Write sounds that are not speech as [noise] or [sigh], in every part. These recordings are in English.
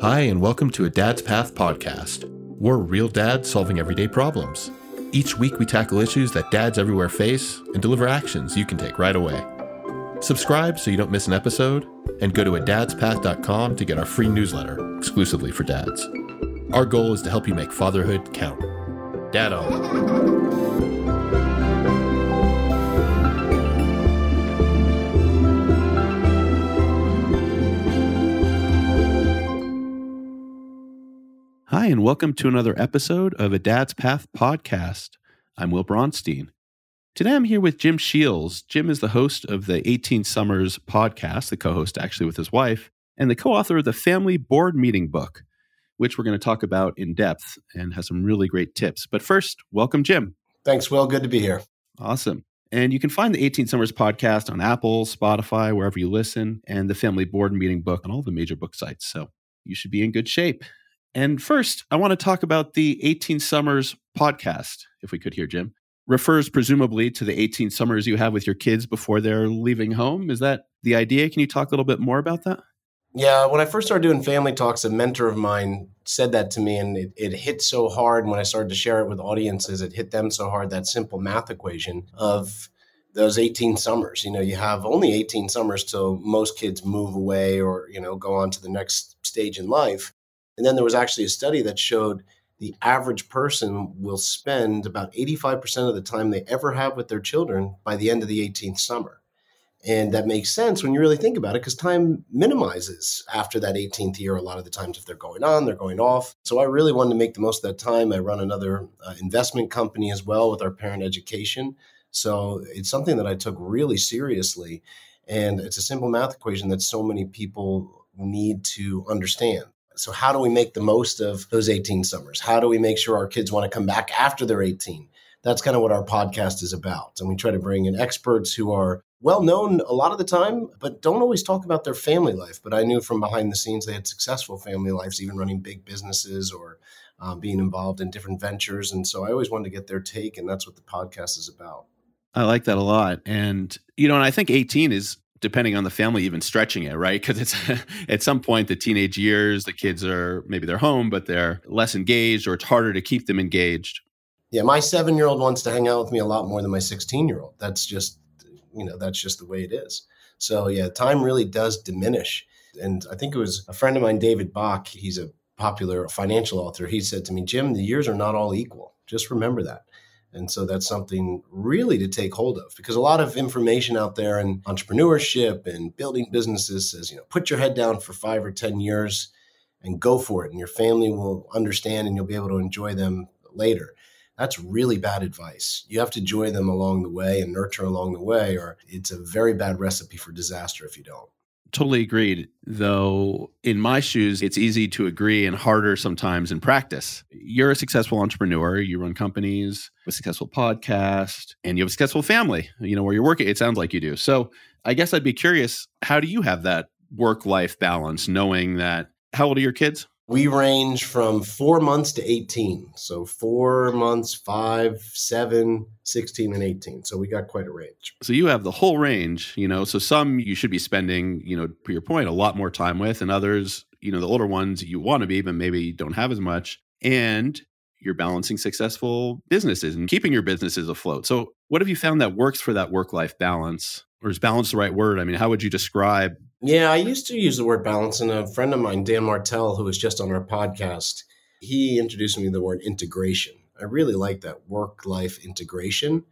Hi, and welcome to a Dad's Path podcast. We're real dads solving everyday problems. Each week, we tackle issues that dads everywhere face and deliver actions you can take right away. Subscribe so you don't miss an episode, and go to adadspath.com to get our free newsletter exclusively for dads. Our goal is to help you make fatherhood count. Dad on. Hi, and welcome to another episode of a Dad's Path podcast. I'm Will Bronstein. Today I'm here with Jim Sheils. Jim is the host of the 18 Summers podcast, the co host actually with his wife, and the co author of the Family Board Meeting book, which we're going to talk about in depth and has some really great tips. But first, welcome, Jim. Thanks, Will. Good to be here. Awesome. And you can find the 18 Summers podcast on Apple, Spotify, wherever you listen, and the Family Board Meeting book on all the major book sites. So you should be in good shape. And first, I want to talk about the 18 Summers podcast, if we could hear, Jim. Refers presumably to the 18 summers you have with your kids before they're leaving home. Is that the idea? Can you talk a little bit more about that? Yeah, when I first started doing family talks, a mentor of mine said that to me, and it, it hit so hard when I started to share it with audiences. It hit them so hard that simple math equation of those 18 summers. You know, you have only 18 summers till most kids move away or, you know, go on to the next stage in life. And then there was actually a study that showed the average person will spend about 85% of the time they ever have with their children by the end of the 18th summer. And that makes sense when you really think about it because time minimizes after that 18th year. A lot of the times, if they're going on, they're going off. So I really wanted to make the most of that time. I run another uh, investment company as well with our parent education. So it's something that I took really seriously. And it's a simple math equation that so many people need to understand. So, how do we make the most of those 18 summers? How do we make sure our kids want to come back after they're 18? That's kind of what our podcast is about. And we try to bring in experts who are well known a lot of the time, but don't always talk about their family life. But I knew from behind the scenes they had successful family lives, even running big businesses or um, being involved in different ventures. And so I always wanted to get their take, and that's what the podcast is about. I like that a lot. And, you know, and I think 18 is depending on the family even stretching it right? Because it's [laughs] at some point the teenage years the kids are maybe they're home but they're less engaged or it's harder to keep them engaged. Yeah my seven year old wants to hang out with me a lot more than my 16 year old that's just you know that's just the way it is. So yeah time really does diminish. And i think it was a friend of mine david bach he's a popular financial author. He said to me jim the years are not all equal. Just remember that and so that's something really to take hold of because a lot of information out there in entrepreneurship and building businesses says, you know, put your head down for five or 10 years and go for it. And your family will understand and you'll be able to enjoy them later. That's really bad advice. You have to enjoy them along the way and nurture along the way, or it's a very bad recipe for disaster if you don't. Totally agreed. Though in my shoes, it's easy to agree and harder sometimes in practice. You're a successful entrepreneur. You run companies, a successful podcast, and you have a successful family, you know, where you're working. It sounds like you do. So I guess I'd be curious how do you have that work life balance, knowing that how old are your kids? We range from four months to 18. So four months, five, seven, 16, and 18. So we got quite a range. So you have the whole range, you know. So some you should be spending, you know, per your point, a lot more time with, and others, you know, the older ones you want to be, but maybe don't have as much. And you're balancing successful businesses and keeping your businesses afloat. So what have you found that works for that work life balance? Or is balance the right word? I mean, how would you describe yeah, I used to use the word balance, and a friend of mine, Dan Martell, who was just on our podcast, he introduced me to the word integration. I really like that work life integration,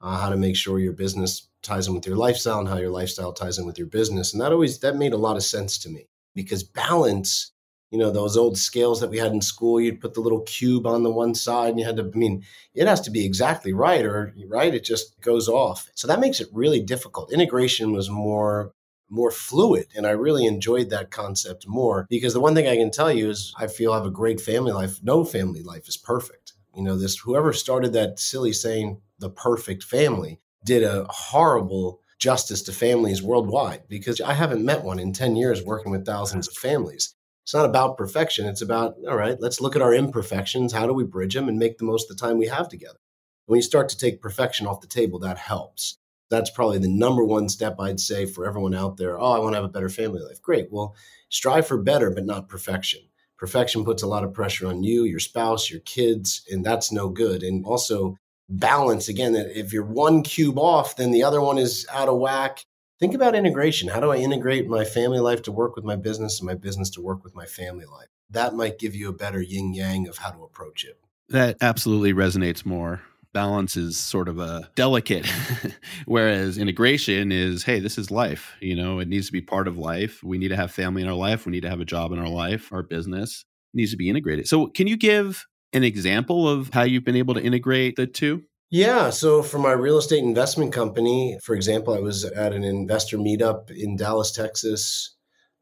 uh, how to make sure your business ties in with your lifestyle and how your lifestyle ties in with your business. And that always that made a lot of sense to me because balance, you know, those old scales that we had in school, you'd put the little cube on the one side and you had to, I mean, it has to be exactly right or right, it just goes off. So that makes it really difficult. Integration was more more fluid. And I really enjoyed that concept more because the one thing I can tell you is I feel I have a great family life. No family life is perfect. You know, this whoever started that silly saying, the perfect family, did a horrible justice to families worldwide because I haven't met one in 10 years working with thousands of families. It's not about perfection. It's about, all right, let's look at our imperfections. How do we bridge them and make the most of the time we have together? When you start to take perfection off the table, that helps that's probably the number one step I'd say for everyone out there. Oh, I want to have a better family life. Great. Well, strive for better, but not perfection. Perfection puts a lot of pressure on you, your spouse, your kids, and that's no good. And also, balance again, if you're one cube off, then the other one is out of whack. Think about integration. How do I integrate my family life to work with my business and my business to work with my family life? That might give you a better yin yang of how to approach it. That absolutely resonates more balance is sort of a delicate [laughs] whereas integration is hey this is life you know it needs to be part of life. We need to have family in our life. We need to have a job in our life. Our business needs to be integrated. So can you give an example of how you've been able to integrate the two? Yeah. So for my real estate investment company, for example, I was at an investor meetup in Dallas, Texas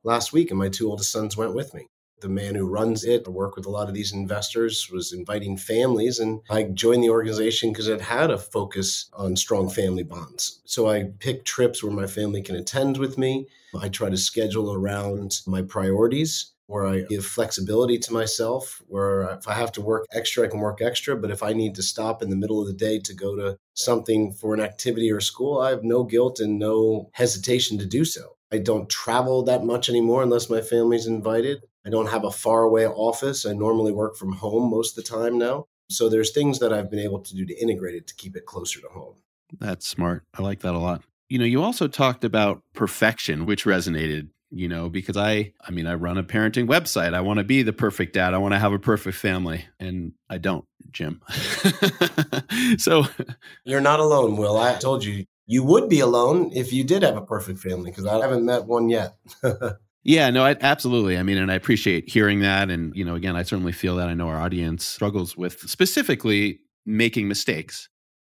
last week, and my two oldest sons went with me the man who runs it, I work with a lot of these investors, was inviting families. And I joined the organization because it had a focus on strong family bonds. So I pick trips where my family can attend with me. I try to schedule around my priorities where I give flexibility to myself, where if I have to work extra, I can work extra. But if I need to stop in the middle of the day to go to something for an activity or school, I have no guilt and no hesitation to do so. I don't travel that much anymore unless my family's invited. I don't have a faraway office. I normally work from home most of the time now. So there's things that I've been able to do to integrate it to keep it closer to home. That's smart. I like that a lot. You know, you also talked about perfection, which resonated, you know, because I I mean, I run a parenting website. I want to be the perfect dad. I want to have a perfect family, and I don't, Jim. [laughs] so You're not alone, Will. I told you you would be alone if you did have a perfect family because I haven't met one yet. [laughs] Yeah, no, I, absolutely. I mean, and I appreciate hearing that. And, you know, again, I certainly feel that I know our audience struggles with specifically making mistakes,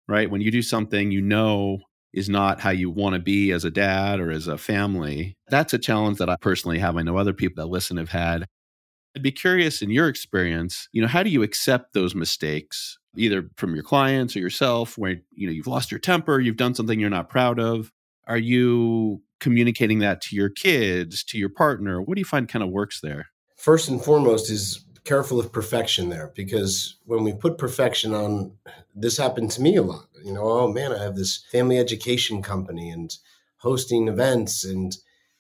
right? When you do something you know is not how you want to be as a dad or as a family, that's a challenge that I personally have. I know other people that listen have had. I'd be curious in your experience, you know, how do you accept those mistakes, either from your clients or yourself, where, you know, you've lost your temper, you've done something you're not proud of? Are you communicating that to your kids, to your partner? What do you find kind of works there? First and foremost is careful of perfection there because when we put perfection on, this happened to me a lot. You know, oh man, I have this family education company and hosting events and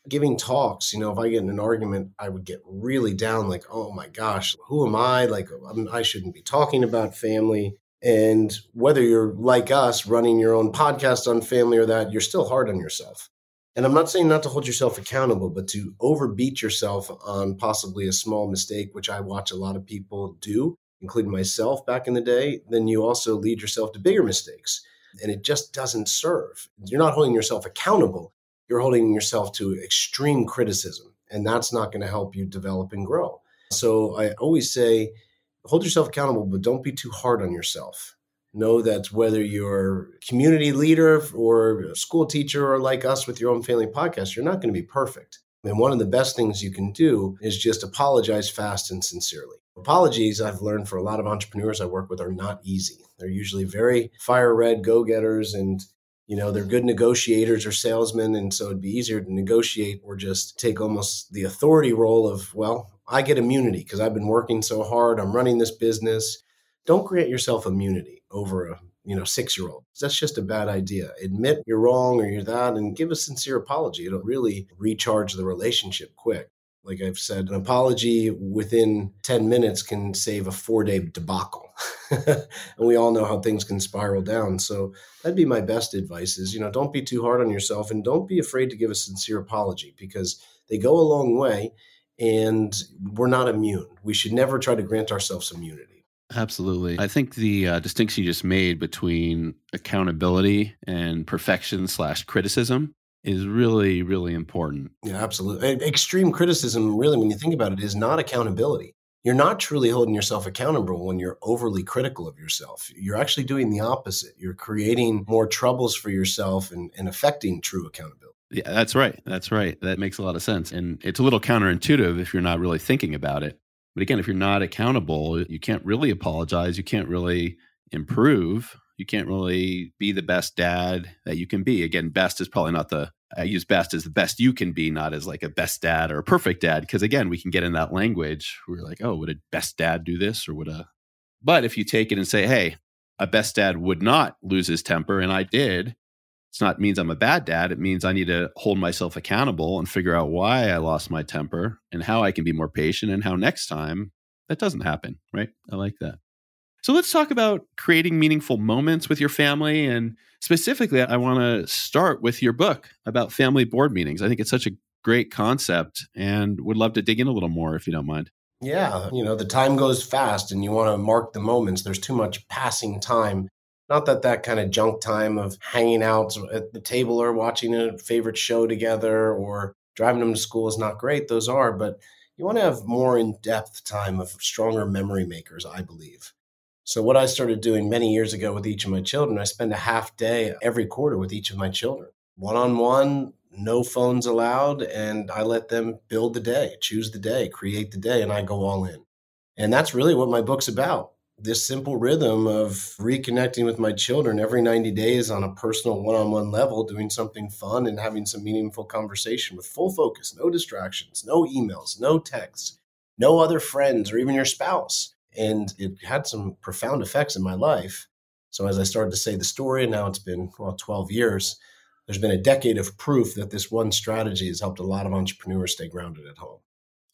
giving talks. You know, if I get in an argument, I would get really down like, oh my gosh, who am I? Like, I shouldn't be talking about family. And whether you're like us running your own podcast on family or that, you're still hard on yourself. And I'm not saying not to hold yourself accountable, but to overbeat yourself on possibly a small mistake, which I watch a lot of people do, including myself back in the day, then you also lead yourself to bigger mistakes. And it just doesn't serve. You're not holding yourself accountable, you're holding yourself to extreme criticism. And that's not going to help you develop and grow. So I always say, hold yourself accountable, but don't be too hard on yourself know that whether you're community leader or a school teacher or like us with your own family podcast, you're not going to be perfect. And one of the best things you can do is just apologize fast and sincerely. Apologies, I've learned for a lot of entrepreneurs I work with, are not easy. They're usually very fire red go getters and you know they're good negotiators or salesmen and so it'd be easier to negotiate or just take almost the authority role of well i get immunity because i've been working so hard i'm running this business don't grant yourself immunity over a you know six year old that's just a bad idea. Admit you're wrong or you're that and give a sincere apology. It'll really recharge the relationship quick. Like i've said an apology within 10 minutes can save a four day debacle. [laughs] And we all know how things can spiral down. So that'd be my best advice is you know don't be too hard on yourself and don't be afraid to give a sincere apology because they go a long way and we're not immune. We should never try to grant ourselves immunity Absolutely. I think the uh, distinction you just made between accountability and perfection slash criticism is really, really important. Yeah, absolutely. Extreme criticism, really, when you think about it, is not accountability. You're not truly holding yourself accountable when you're overly critical of yourself. You're actually doing the opposite. You're creating more troubles for yourself and, and affecting true accountability. Yeah, that's right. That's right. That makes a lot of sense. And it's a little counterintuitive if you're not really thinking about it. But again, if you're not accountable, you can't really apologize. You can't really improve. You can't really be the best dad that you can be. Again, best is probably not the, I use best as the best you can be, not as like a best dad or a perfect dad. Cause again, we can get in that language. We're like, oh, would a best dad do this or would a, but if you take it and say, hey, a best dad would not lose his temper, and I did, It's not means I'm a bad dad. It means I need to hold myself accountable and figure out why I lost my temper and how I can be more patient and how next time that doesn't happen, right? I like that. So let's talk about creating meaningful moments with your family. And specifically, I want to start with your book about family board meetings. I think it's such a great concept and would love to dig in a little more if you don't mind. Yeah, you know, the time goes fast and you want to mark the moments. There's too much passing time. Not that that kind of junk time of hanging out at the table or watching a favorite show together or driving them to school is not great. Those are, but you want to have more in depth time of stronger memory makers, I believe. So, what I started doing many years ago with each of my children, I spend a half day every quarter with each of my children, one on one, no phones allowed, and I let them build the day, choose the day, create the day, and I go all in. And that's really what my book's about. This simple rhythm of reconnecting with my children every 90 days on a personal one on one level, doing something fun and having some meaningful conversation with full focus, no distractions, no emails, no texts, no other friends or even your spouse. And it had some profound effects in my life. So as I started to say the story, and now it's been, well, 12 years, there's been a decade of proof that this one strategy has helped a lot of entrepreneurs stay grounded at home.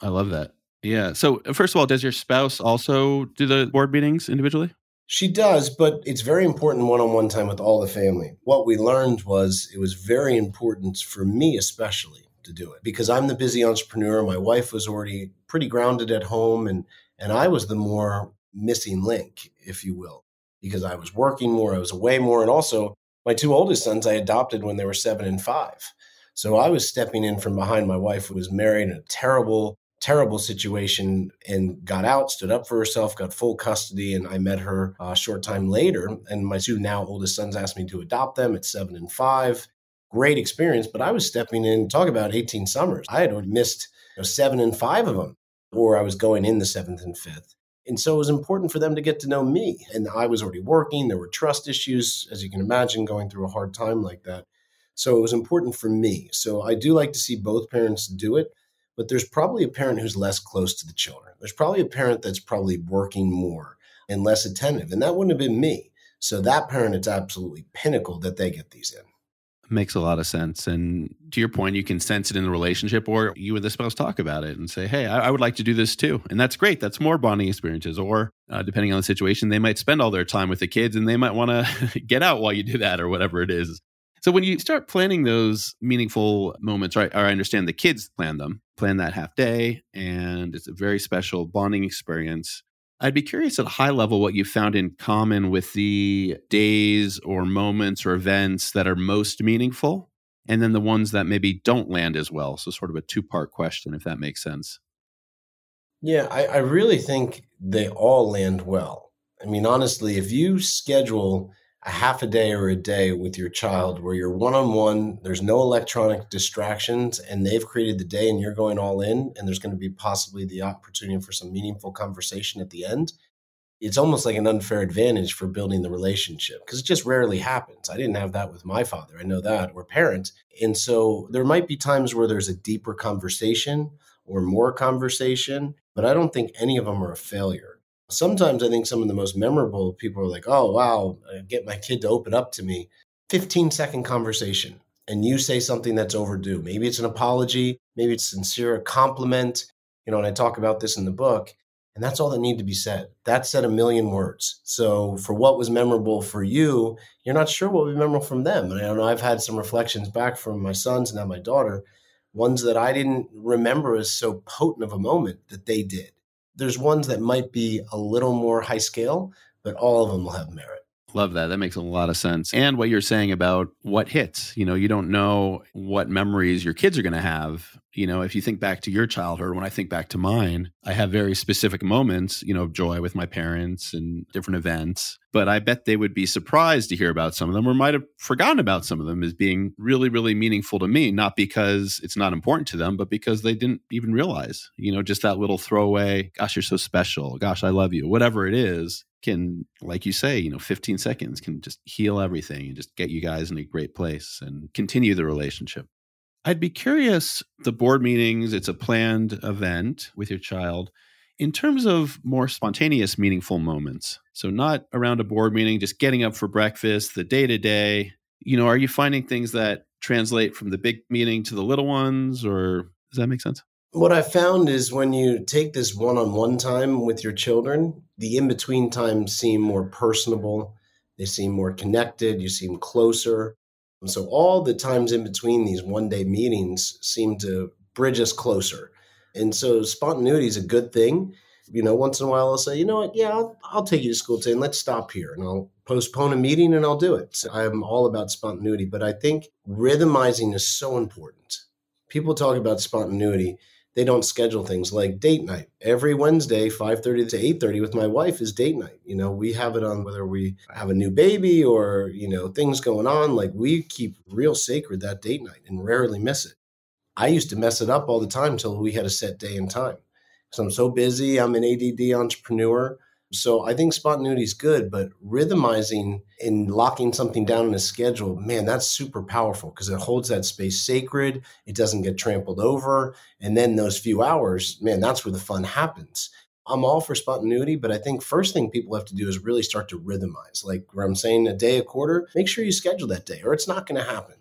I love that. Yeah. So, uh, first of all, does your spouse also do the board meetings individually? She does, but it's very important one on one time with all the family. What we learned was it was very important for me, especially, to do it because I'm the busy entrepreneur. My wife was already pretty grounded at home, and, and I was the more missing link, if you will, because I was working more, I was away more, and also my two oldest sons I adopted when they were seven and five. So I was stepping in from behind my wife, who was married in a terrible, terrible situation and got out, stood up for herself, got full custody. And I met her a short time later. And my two now oldest sons asked me to adopt them at seven and five. Great experience. But I was stepping in, talk about 18 summers. I had missed you know, seven and five of them, or I was going in the seventh and fifth. And so it was important for them to get to know me. And I was already working. There were trust issues, as you can imagine, going through a hard time like that. So it was important for me. So I do like to see both parents do it, but there's probably a parent who's less close to the children. There's probably a parent that's probably working more and less attentive. And that wouldn't have been me. So that parent, it's absolutely pinnacle that they get these in. Makes a lot of sense. And to your point, you can sense it in the relationship, or you and the spouse talk about it and say, Hey, I, I would like to do this too. And that's great. That's more bonding experiences. Or uh, depending on the situation, they might spend all their time with the kids and they might want to [laughs] get out while you do that or whatever it is. So when you start planning those meaningful moments, right? Or I understand the kids plan them, plan that half day, and it's a very special bonding experience. I'd be curious at a high level what you found in common with the days or moments or events that are most meaningful, and then the ones that maybe don't land as well. So, sort of a two part question, if that makes sense. Yeah, I, I really think they all land well. I mean, honestly, if you schedule a half a day or a day with your child where you're one on one, there's no electronic distractions, and they've created the day and you're going all in, and there's going to be possibly the opportunity for some meaningful conversation at the end. It's almost like an unfair advantage for building the relationship because it just rarely happens. I didn't have that with my father. I know that, or parent. And so there might be times where there's a deeper conversation or more conversation, but I don't think any of them are a failure Sometimes I think some of the most memorable people are like, oh, wow, get my kid to open up to me. 15 second conversation, and you say something that's overdue. Maybe it's an apology, maybe it's sincere, a compliment. You know, and I talk about this in the book, and that's all that need to be said. That said a million words. So for what was memorable for you, you're not sure what be memorable from them. And I know I've had some reflections back from my sons and now my daughter, ones that I didn't remember as so potent of a moment that they did there's ones that might be a little more high scale, but all of them will have merit. Love that. That makes a lot of sense. And what you're saying about what hits, you know, you don't know what memories your kids are going to have. You know, if you think back to your childhood, when I think back to mine, I have very specific moments, you know, of joy with my parents and different events. But I bet they would be surprised to hear about some of them or might have forgotten about some of them as being really, really meaningful to me, not because it's not important to them, but because they didn't even realize, you know, just that little throwaway, gosh, you're so special. Gosh, I love you. Whatever it is can, like you say, you know, 15 seconds can just heal everything and just get you guys in a great place and continue the relationship. I'd be curious the board meetings, it's a planned event with your child. In terms of more spontaneous, meaningful moments, so not around a board meeting, just getting up for breakfast, the day to day, you know, are you finding things that translate from the big meeting to the little ones, or does that make sense? What I found is when you take this one on one time with your children, the in between times seem more personable. They seem more connected. You seem closer. So, all the times in between these one day meetings seem to bridge us closer. And so, spontaneity is a good thing. You know, once in a while, I'll say, you know what? Yeah, I'll, I'll take you to school today and let's stop here. And I'll postpone a meeting and I'll do it. So I'm all about spontaneity. But I think rhythmizing is so important. People talk about spontaneity they don't schedule things like date night. Every wednesday 5.30 to 8.30 with my wife is date night. You know we have it on whether we have a new baby or you know things going on. Like we keep real sacred that date night and rarely miss it. I used to mess it up all the time until we had a set day and time. Because i'm so busy i'm an ADD entrepreneur so I think spontaneity is good, but rhythmizing and locking something down in a schedule, man, that's super powerful because it holds that space sacred. It doesn't get trampled over. And then those few hours, man, that's where the fun happens. I'm all for spontaneity, but I think first thing people have to do is really start to rhythmize. Like where I'm saying a day, a quarter, make sure you schedule that day or it's not going to happen.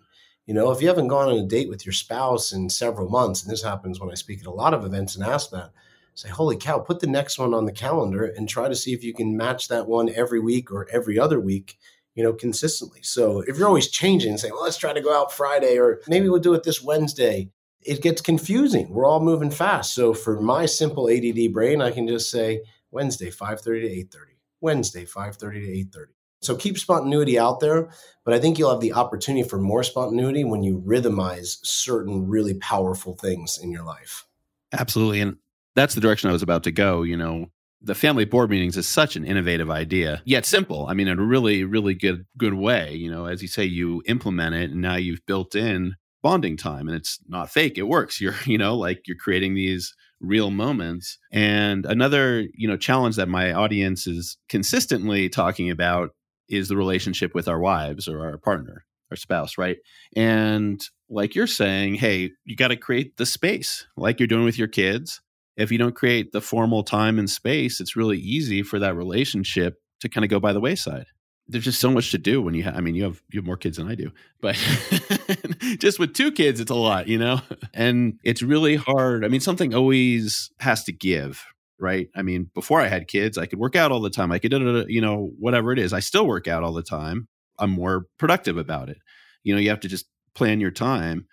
You know, if you haven't gone on a date with your spouse in several months, and this happens when I speak at a lot of events and ask that, say, holy cow, put the next one on the calendar and try to see if you can match that one every week or every other week, you know, consistently. So if you're always changing and saying, well, let's try to go out Friday or maybe we'll do it this Wednesday, it gets confusing. We're all moving fast. So for my simple ADD brain, I can just say Wednesday, 5.30 to 8.30, Wednesday, 5.30 to 8.30. So keep spontaneity out there, but I think you'll have the opportunity for more spontaneity when you rhythmize certain really powerful things in your life. Absolutely. And that's the direction I was about to go. You know, the family board meetings is such an innovative idea, yet simple. I mean, in a really, really good, good way. You know, as you say, you implement it, and now you've built in bonding time, and it's not fake. It works. [laughs] You're, you know, like you're creating these real moments. And another, you know, challenge that my audience is consistently talking about is the relationship with our wives or our partner, our spouse, right? And like you're saying, hey, you got to create the space, like you're doing with your kids if you don't create the formal time and space, it's really easy for that relationship to kind of go by the wayside. There's just so much to do when you have, I mean, you have, you have more kids than I do, but [laughs] just with two kids, it's a lot, you know? [laughs] And it's really hard. I mean, something always has to give, right? I mean, before I had kids, I could work out all the time. I could, you know, whatever it is. I still work out all the time. I'm more productive about it. You know, you have to just plan your time.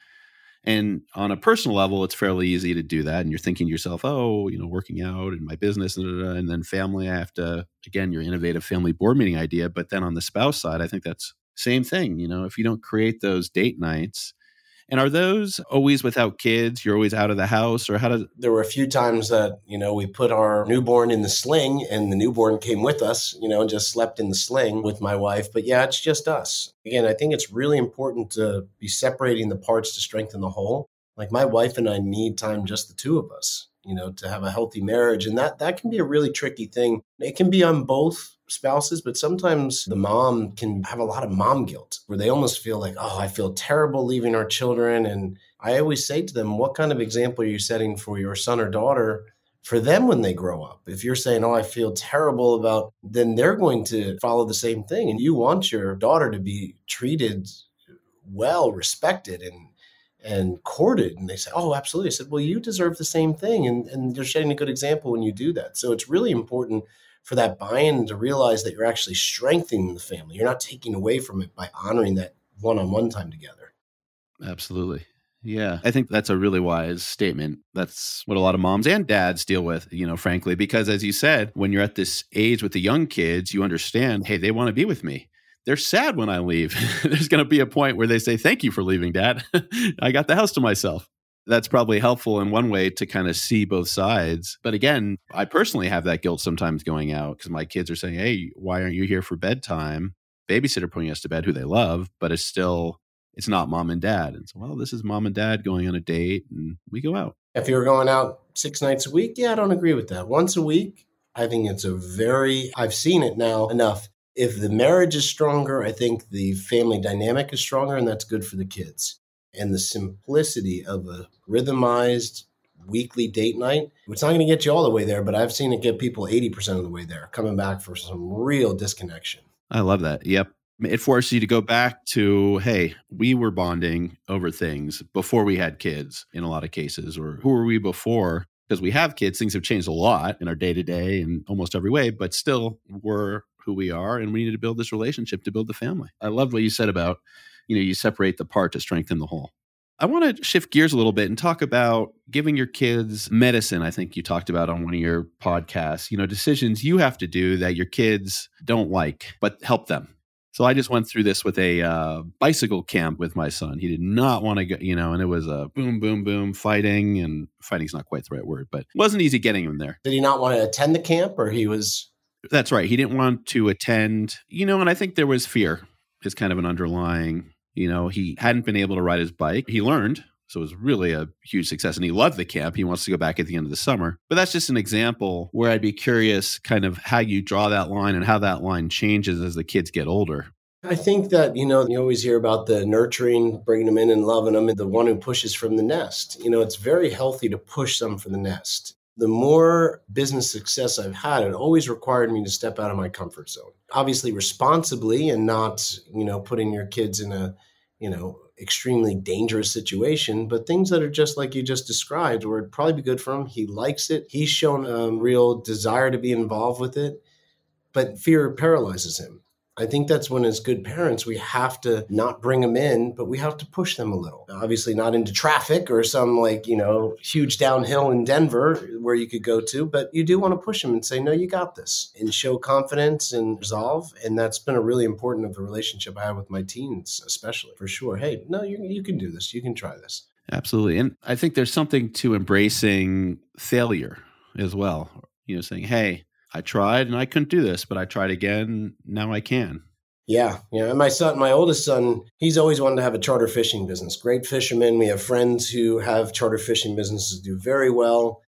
And on a personal level, it's fairly easy to do that. And you're thinking to yourself, oh, you know, working out and my business, and then family, I have to, again, your innovative family board meeting idea. But then on the spouse side, I think that's same thing. You know, if you don't create those date nights, and are those always without kids? You're always out of the house, or how does? There were a few times that you know we put our newborn in the sling, and the newborn came with us. You know, and just slept in the sling with my wife. But yeah, it's just us. Again, I think it's really important to be separating the parts to strengthen the whole. Like my wife and I need time, just the two of us. You know, to have a healthy marriage, and that that can be a really tricky thing. It can be on both spouses, but sometimes the mom can have a lot of mom guilt where they almost feel like, oh, I feel terrible leaving our children. And I always say to them, what kind of example are you setting for your son or daughter for them when they grow up? If you're saying, oh, I feel terrible about, then they're going to follow the same thing. And you want your daughter to be treated well, respected, and and courted and they say oh absolutely i said well you deserve the same thing and, and you're setting a good example when you do that so it's really important for that buy-in to realize that you're actually strengthening the family. You're not taking away from it by honoring that one-on-one time together. Absolutely. Yeah, I think that's a really wise statement. That's what a lot of moms and dads deal with, you know, frankly, because as you said, when you're at this age with the young kids, you understand, hey, they want to be with me. They're sad when I leave. [laughs] There's going to be a point where they say, Thank you for leaving, dad. [laughs] I got the house to myself that's probably helpful in one way to kind of see both sides. But again, I personally have that guilt sometimes going out because my kids are saying, Hey, why aren't you here for bedtime? Babysitter putting us to bed who they love, but it's still, it's not mom and dad. And so, well, this is mom and dad going on a date and we go out. If you're going out six nights a week, yeah, I don't agree with that. Once a week, I think it's a very, I've seen it now enough. If the marriage is stronger, I think the family dynamic is stronger and that's good for the kids and the simplicity of a rhythmized weekly date night. It's not going to get you all the way there, but I've seen it get people 80% of the way there, coming back for some real disconnection. I love that. Yep. It forces you to go back to, hey, we were bonding over things before we had kids in a lot of cases, or who were we before? Because we have kids, things have changed a lot in our day to day in almost every way, but still we're who we are and we need to build this relationship to build the family. I love what you said about, you know, you separate the part to strengthen the whole. I want to shift gears a little bit and talk about giving your kids medicine. I think you talked about on one of your podcasts, you know, decisions you have to do that your kids don't like, but help them. So I just went through this with a uh, bicycle camp with my son. He did not want to go, you know, and it was a boom, boom, boom fighting, and fighting's not quite the right word, but it wasn't easy getting him there. Did he not want to attend the camp, or he was? That's right. He didn't want to attend, you know, and I think there was fear is kind of an underlying you know, he hadn't been able to ride his bike. He learned, so it was really a huge success. And he loved the camp. He wants to go back at the end of the summer. But that's just an example where I'd be curious kind of how you draw that line and how that line changes as the kids get older. I think that, you know, you always hear about the nurturing, bringing them in and loving them, and the one who pushes from the nest. You know, it's very healthy to push them from the nest the more business success I've had, it always required me to step out of my comfort zone. Obviously, responsibly and not, you know, putting your kids in a, you know, extremely dangerous situation, but things that are just like you just described, where it'd probably be good for him. He likes it. He's shown a real desire to be involved with it, but fear paralyzes him. I think that's when, as good parents, we have to not bring them in, but we have to push them a little. Obviously, not into traffic or some like, you know, huge downhill in Denver where you could go to, but you do want to push them and say, no, you got this and show confidence and resolve. And that's been a really important of the relationship I have with my teens, especially for sure. Hey, no, you, you can do this. You can try this. Absolutely. And I think there's something to embracing failure as well. You know, saying, hey, I tried and I couldn't do this, but I tried again. Now I can. Yeah, yeah. And my son, my oldest son, he's always wanted to have a charter fishing business. Great fisherman. We have friends who have charter fishing businesses do very well.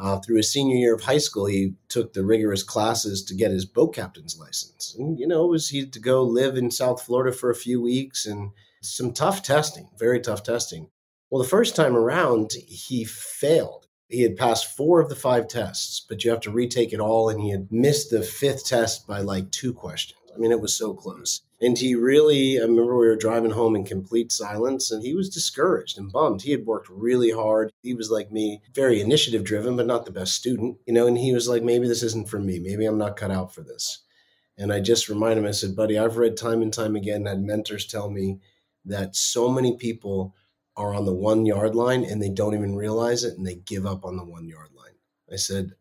Uh, through his senior year of high school, he took the rigorous classes to get his boat captain's license. And, you know, it was he had to go live in South Florida for a few weeks and some tough testing, very tough testing. Well, the first time around, he failed he had passed four of the five tests, but you have to retake it all. And he had missed the fifth test by like two questions. I mean, it was so close. And he really, I remember we were driving home in complete silence and he was discouraged and bummed. He had worked really hard. He was like me, very initiative driven, but not the best student, you know, and he was like, maybe this isn't for me. Maybe I'm not cut out for this. And I just reminded him, I said, buddy, I've read time and time again, had mentors tell me that so many people are on the one yard line and they don't even realize it and they give up on the one yard line. I said,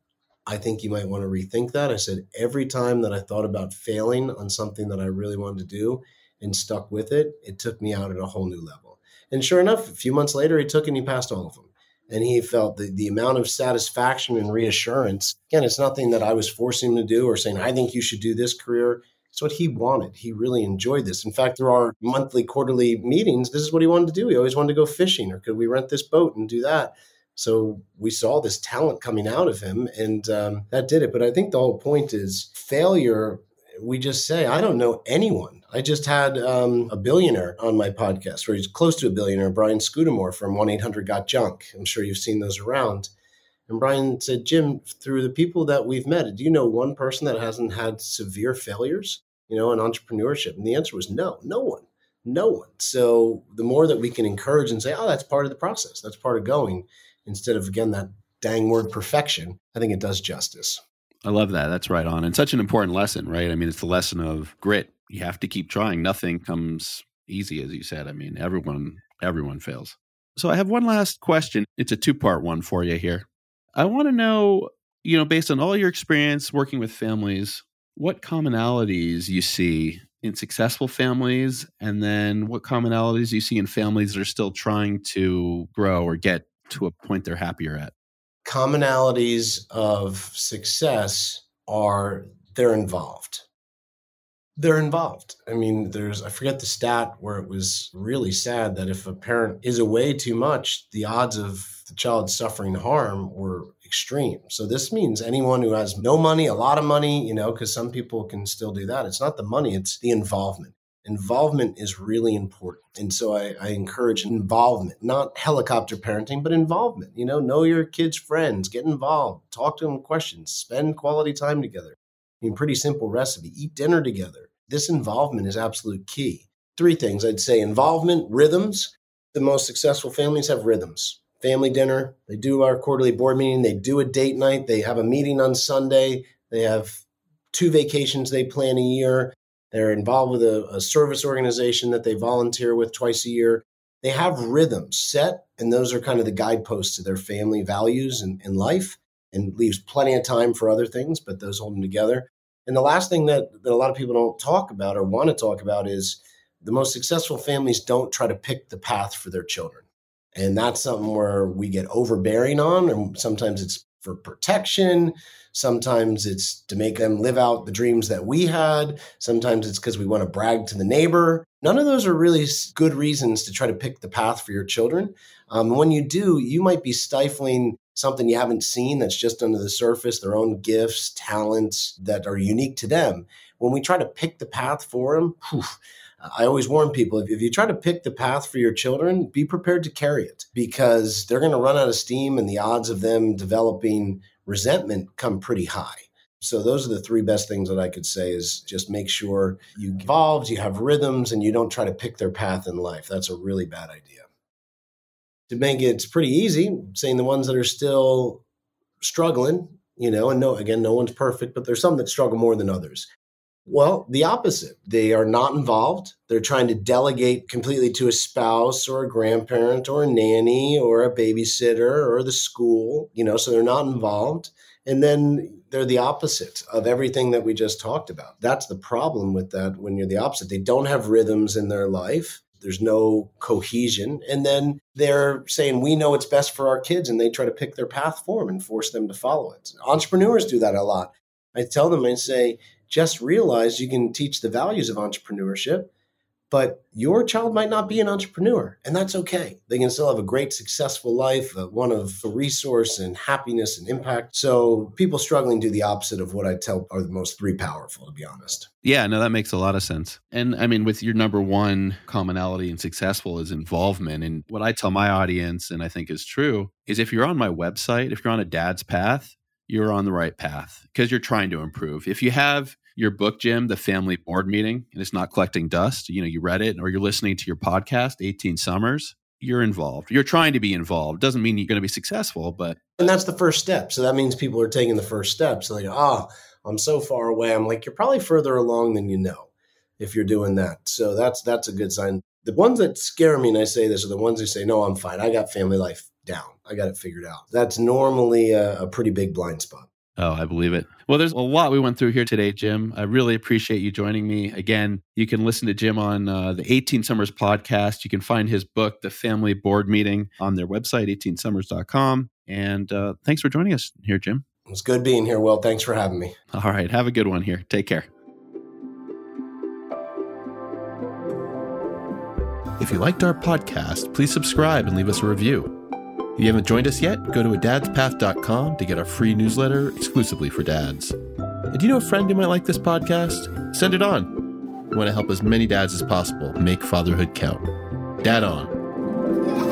I think you might want to rethink that. I said, every time that I thought about failing on something that I really wanted to do and stuck with it, it took me out at a whole new level. And sure enough, a few months later, he took and he passed all of them. And he felt the, the amount of satisfaction and reassurance. Again, it's nothing that I was forcing him to do or saying, I think you should do this career. It's what he wanted. He really enjoyed this. In fact, through our monthly, quarterly meetings, this is what he wanted to do. He always wanted to go fishing, or could we rent this boat and do that? So we saw this talent coming out of him, and um, that did it. But I think the whole point is failure. We just say, I don't know anyone. I just had um, a billionaire on my podcast, or he's close to a billionaire, Brian Scudamore from 1 800 Got Junk. I'm sure you've seen those around. And Brian said, Jim, through the people that we've met, do you know one person that hasn't had severe failures, you know, in entrepreneurship? And the answer was no, no one, no one. So the more that we can encourage and say, oh, that's part of the process, that's part of going, instead of, again, that dang word perfection, I think it does justice. I love that. That's right on. And such an important lesson, right? I mean, it's the lesson of grit. You have to keep trying. Nothing comes easy, as you said. I mean, everyone, everyone fails. So I have one last question. It's a two part one for you here. I want to know, you know, based on all your experience working with families, what commonalities you see in successful families, and then what commonalities you see in families that are still trying to grow or get to a point they're happier at. Commonalities of success are they're involved. They're involved. I mean, there's, I forget the stat where it was really sad that if a parent is away too much, the odds of the child suffering harm were extreme. So this means anyone who has no money, a lot of money, you know, because some people can still do that. It's not the money, it's the involvement. Involvement is really important. And so I, I encourage involvement, not helicopter parenting, but involvement. You know, know your kids' friends, get involved, talk to them questions, spend quality time together. I mean, pretty simple recipe. Eat dinner together this involvement is absolute key. Three things I'd say involvement, rhythms. The most successful families have rhythms. Family dinner, they do our quarterly board meeting, they do a date night, they have a meeting on Sunday, they have two vacations they plan a year, they're involved with a, a service organization that they volunteer with twice a year. They have rhythms set, and those are kind of the guideposts to their family values and, and life and leaves plenty of time for other things, but those hold them together. And the last thing that, that a lot of people don't talk about or want to talk about is the most successful families don't try to pick the path for their children. And that's something where we get overbearing on, and sometimes it's for protection. Sometimes it's to make them live out the dreams that we had. Sometimes it's because we want to brag to the neighbor. None of those are really good reasons to try to pick the path for your children. Um, when you do, you might be stifling something you haven't seen that's just under the surface, their own gifts, talents that are unique to them. When we try to pick the path for them, whew, I always warn people if, if you try to pick the path for your children, be prepared to carry it because they're going to run out of steam and the odds of them developing resentment come pretty high. So those are the three best things that I could say is just make sure you evolve, you have rhythms, and you don't try to pick their path in life. That's a really bad idea. To make it pretty easy, saying the ones that are still struggling, you know, and no, again, no one's perfect, but there's some that struggle more than others. Well, the opposite. They are not involved. They're trying to delegate completely to a spouse or a grandparent or a nanny or a babysitter or the school, you know, so they're not involved. And then they're the opposite of everything that we just talked about. That's the problem with that when you're the opposite. They don't have rhythms in their life. There's no cohesion. And then they're saying, we know it's best for our kids, and they try to pick their path for them and force them to follow it. Entrepreneurs do that a lot. I tell them, I say, just realize you can teach the values of entrepreneurship, but your child might not be an entrepreneur, and that's okay. They can still have a great, successful life, uh, one of resource and happiness and impact. So people struggling do the opposite of what I tell are the most three powerful, to be honest. Yeah, no, that makes a lot of sense. And I mean, with your number one commonality and successful is involvement. And what I tell my audience, and I think is true, is if you're on my website, if you're on a dad's path, you're on the right path because you're trying to improve. If you have your book, Jim, the family board meeting, and it's not collecting dust, you know, you read it or you're listening to your podcast, 18 Summers, you're involved. You're trying to be involved. Doesn't mean you're going to be successful, but. And that's the first step. So that means people are taking the first step. So like, oh, I'm so far away. I'm like, you're probably further along than you know if you're doing that. So that's that's a good sign. The ones that scare me, and I say this, are the ones who say, no, I'm fine. I got family life down. I got it figured out. That's normally a, a pretty big blind spot. Oh, I believe it. Well, there's a lot we went through here today, Jim. I really appreciate you joining me. Again, you can listen to Jim on uh, the 18 Summers podcast. You can find his book, The Family Board Meeting, on their website, 18summers.com. And uh, thanks for joining us here, Jim. It was good being here, Will. Thanks for having me. All right. Have a good one here. Take care. If you liked our podcast, please subscribe and leave us a review. If you haven't joined us yet, go to adadspath.com to get our free newsletter exclusively for dads. And do you know a friend who might like this podcast? Send it on. We want to help as many dads as possible make fatherhood count. Dad on.